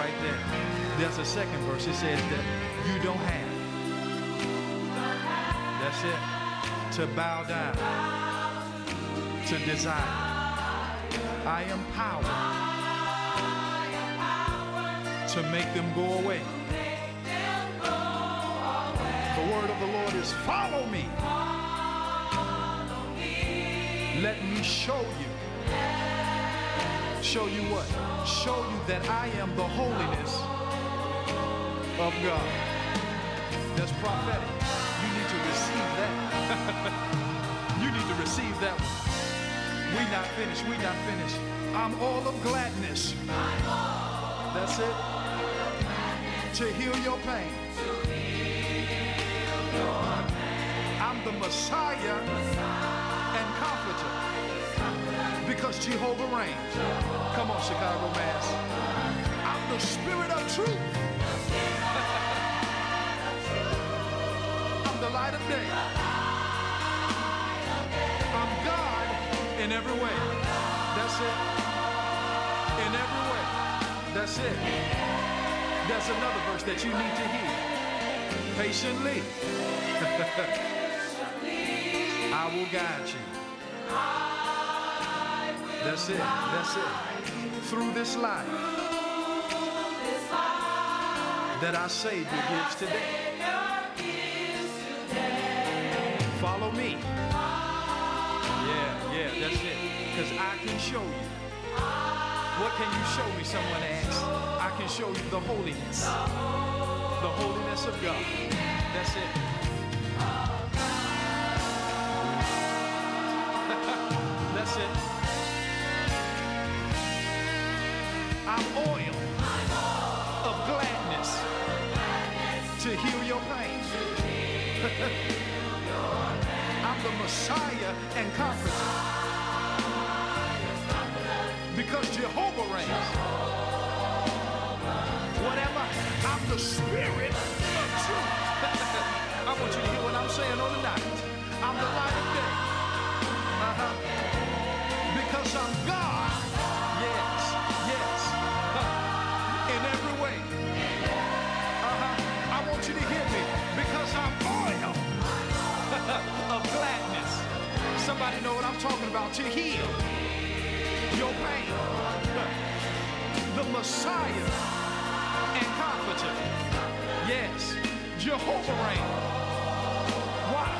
right there. There's a second verse. It says that you don't have. That's it. To bow down. To desire. I am power. To make them go away. The word of the Lord is follow me. Let me show you. Show you what? Show you that I am the holiness of God. That's prophetic. You need to receive that. you need to receive that one. We not finished. We not finished. I'm all of gladness. That's it. To heal your pain. I'm the Messiah and comforter because Jehovah reigns. Come on, Chicago Mass. I'm the spirit of truth. I'm the light of day. I'm God in every way. That's it. In every way. That's it. That's another verse that you need to hear. Patiently. I will guide you. That's it. That's it. Through this life that our Savior gives today. Follow me. Yeah, yeah, that's it. Because I can show you. What can you show me? Someone asked. I can show you the holiness. The holiness of God. That's it. Heal your pain. I'm the Messiah and comforter. Because Jehovah reigns. Whatever, I'm the spirit of truth. I want you to hear what I'm saying on the night. I'm the light of day. Uh-huh. Because I'm God. Somebody know what I'm talking about. To heal your pain. The Messiah and comforter. Yes, Jehovah reign. Why?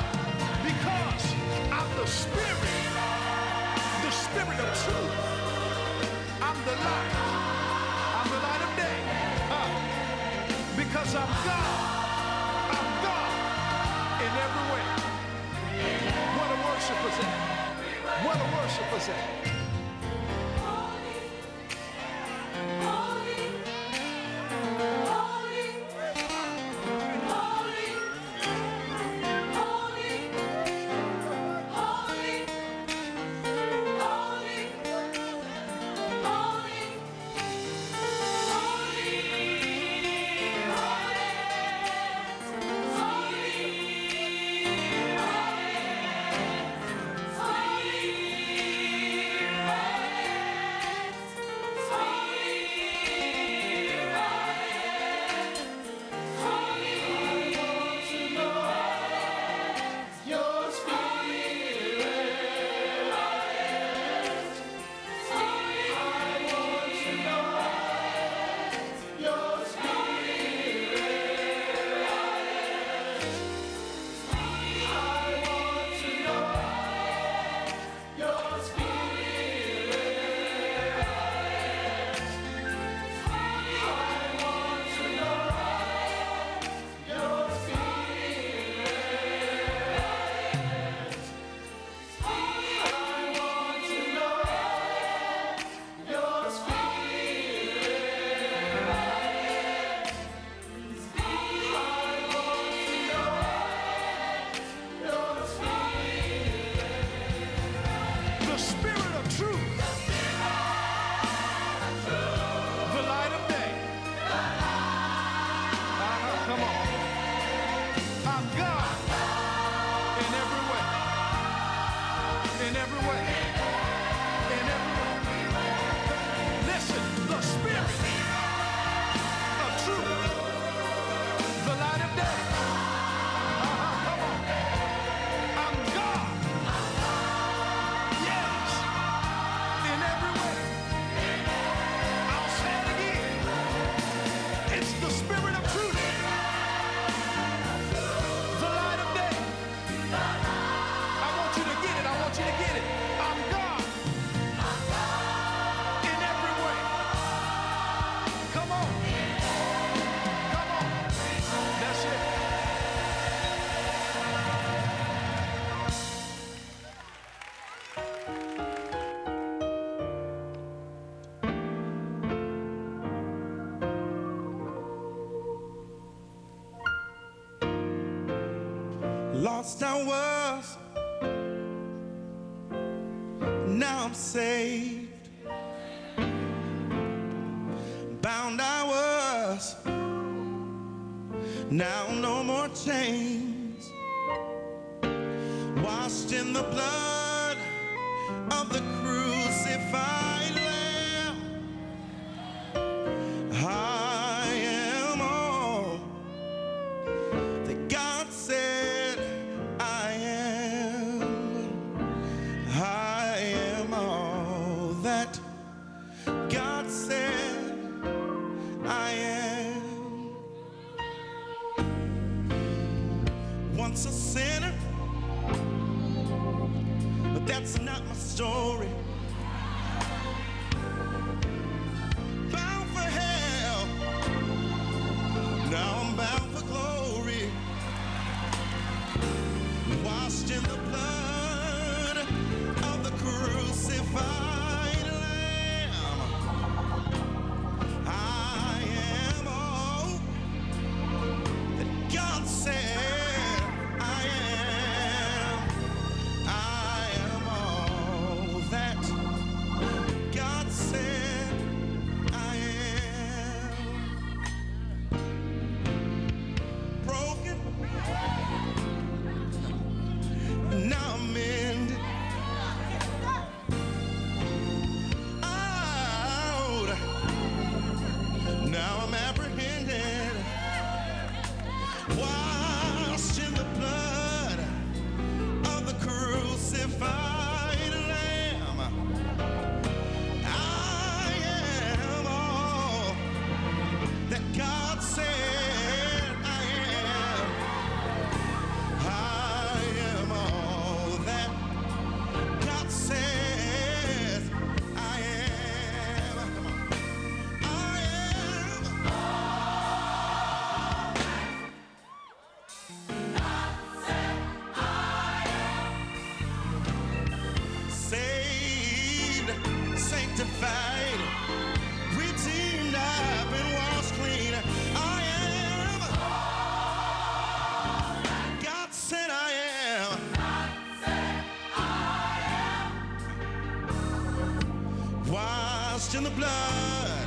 Because I'm the spirit, the spirit of truth. I'm the light. I'm the light of day. Huh. Because I'm God. I'm God in every way. What a worshiper's at. What a worshiper's at. Lost I was, now I'm saved. Bound I was, now no more chains. Washed in the blood Once a sinner, but that's not my story. Washed in the blood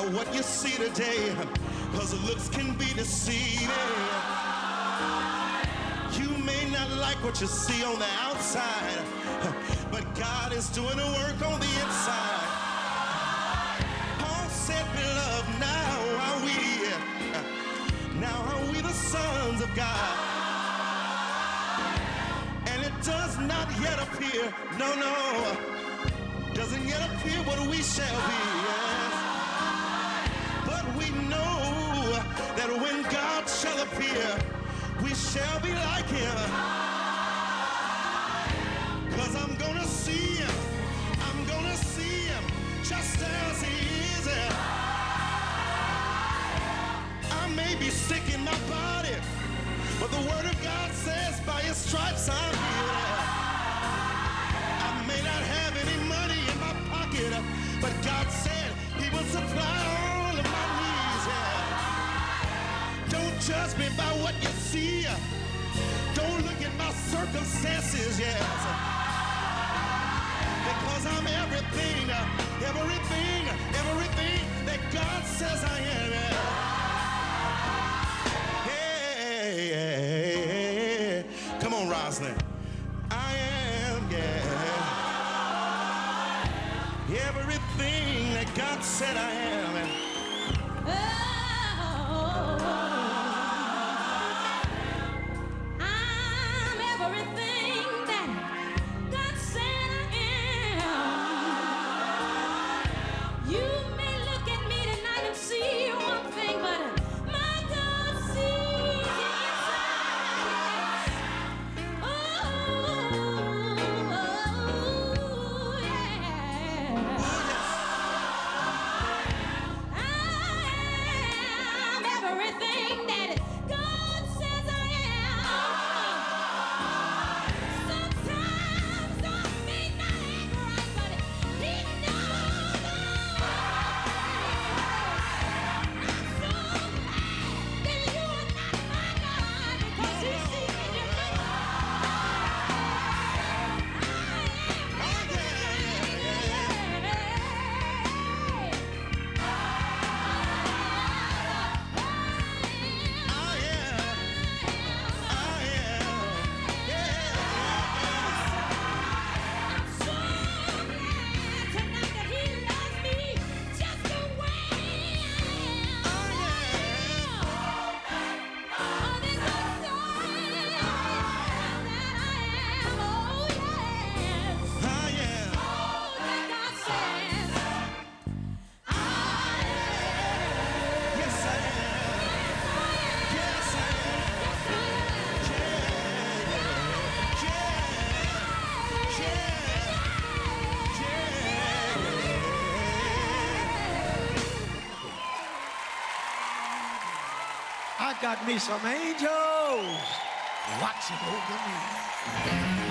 by what you see today, cause looks can be deceiving. You may not like what you see on the outside, but God is doing a work on the inside. Paul said, Beloved, now are we, now are we the sons of God. And it does not yet appear, no, no, doesn't yet appear what we shall be. yes we know that when God shall appear, we shall be like him. Cause I'm gonna see him. I'm gonna see him just as he is. I may be sick in my body, but the word of God says by his stripes I'm healed. I may not have any money in my pocket, but God said he will supply judge me by what you see. Don't look at my circumstances, yes. Because I'm everything, everything, everything that God says I am. Hey, hey, hey. come on, Rosalind. I am, yeah. Everything that God said I am. Got me some angels watching over me.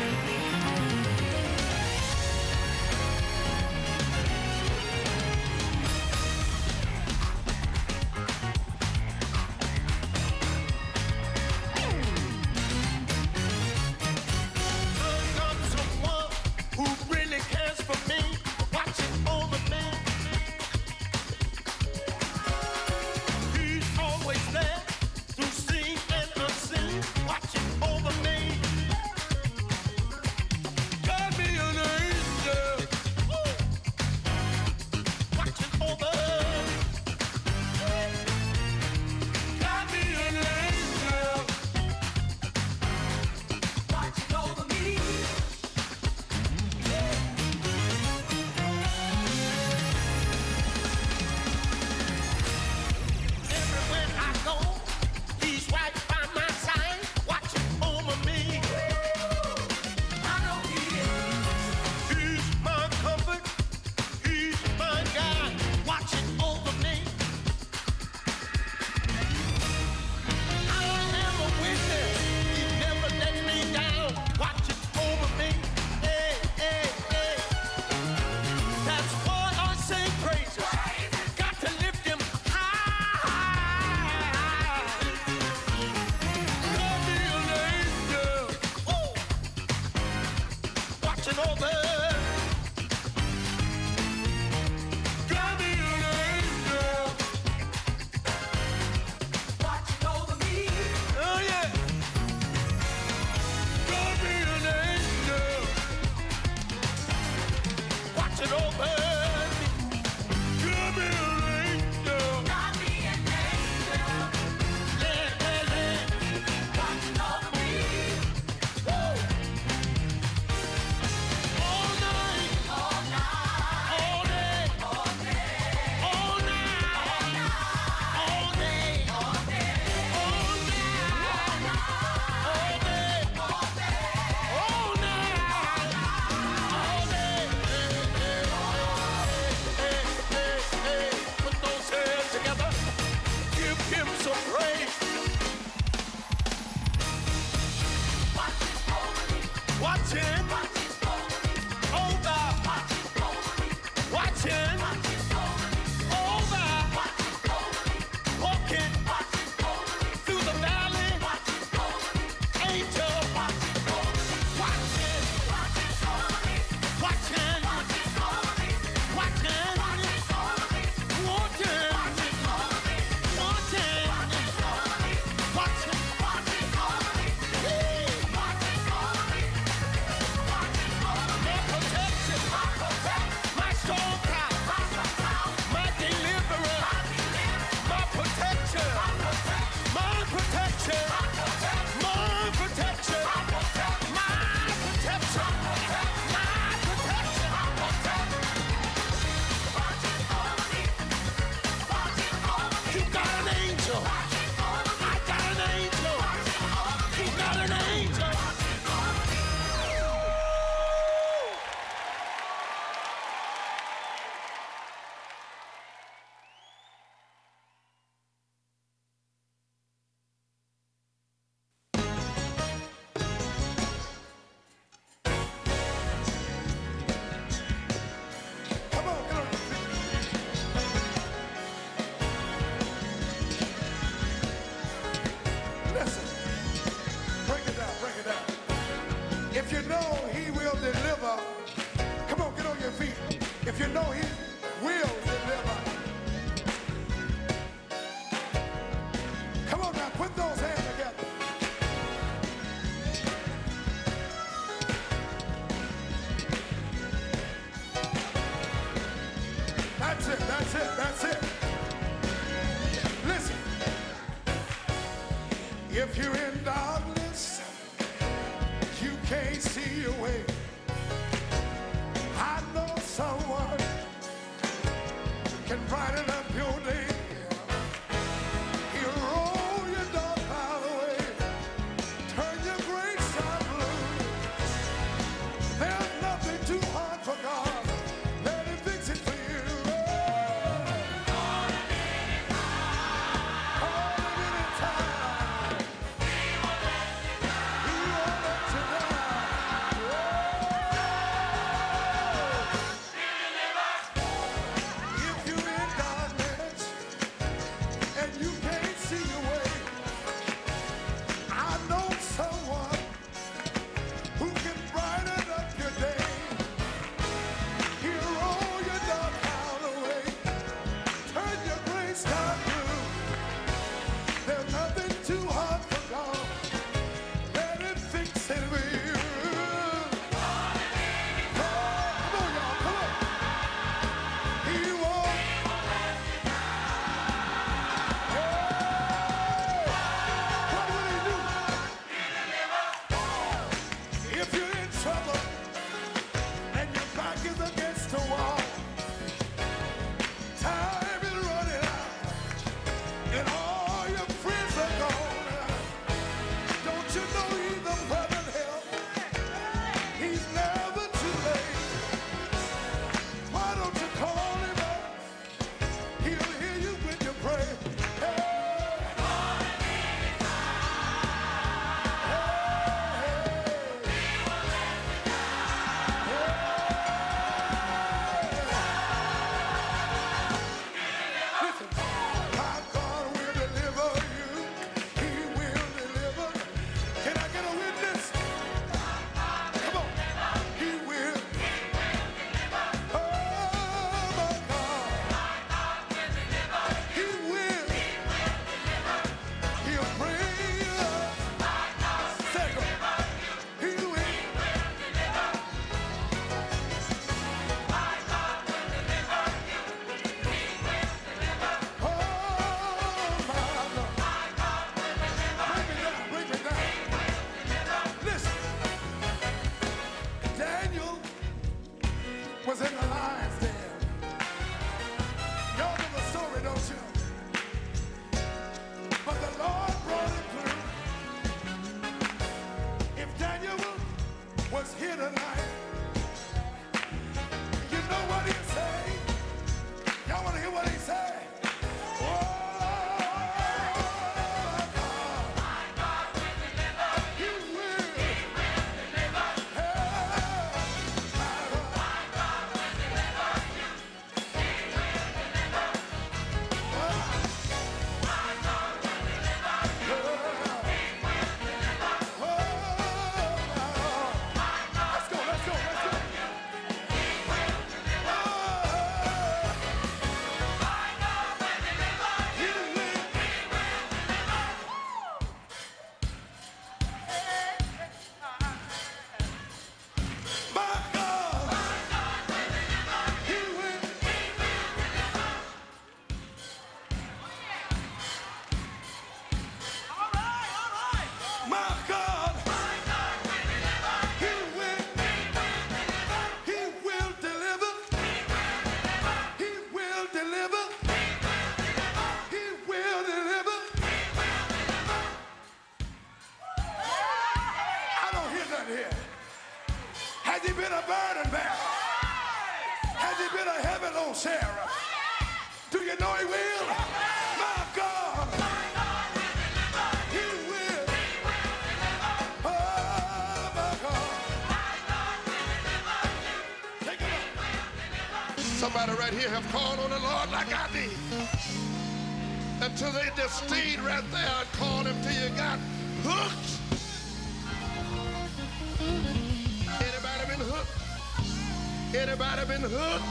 Anybody been hooked? Anybody been hooked?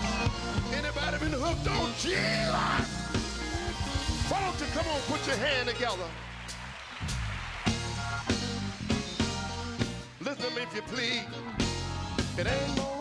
Anybody been hooked on Jesus? Why don't you come on, put your hand together. Listen to me if you please. It ain't no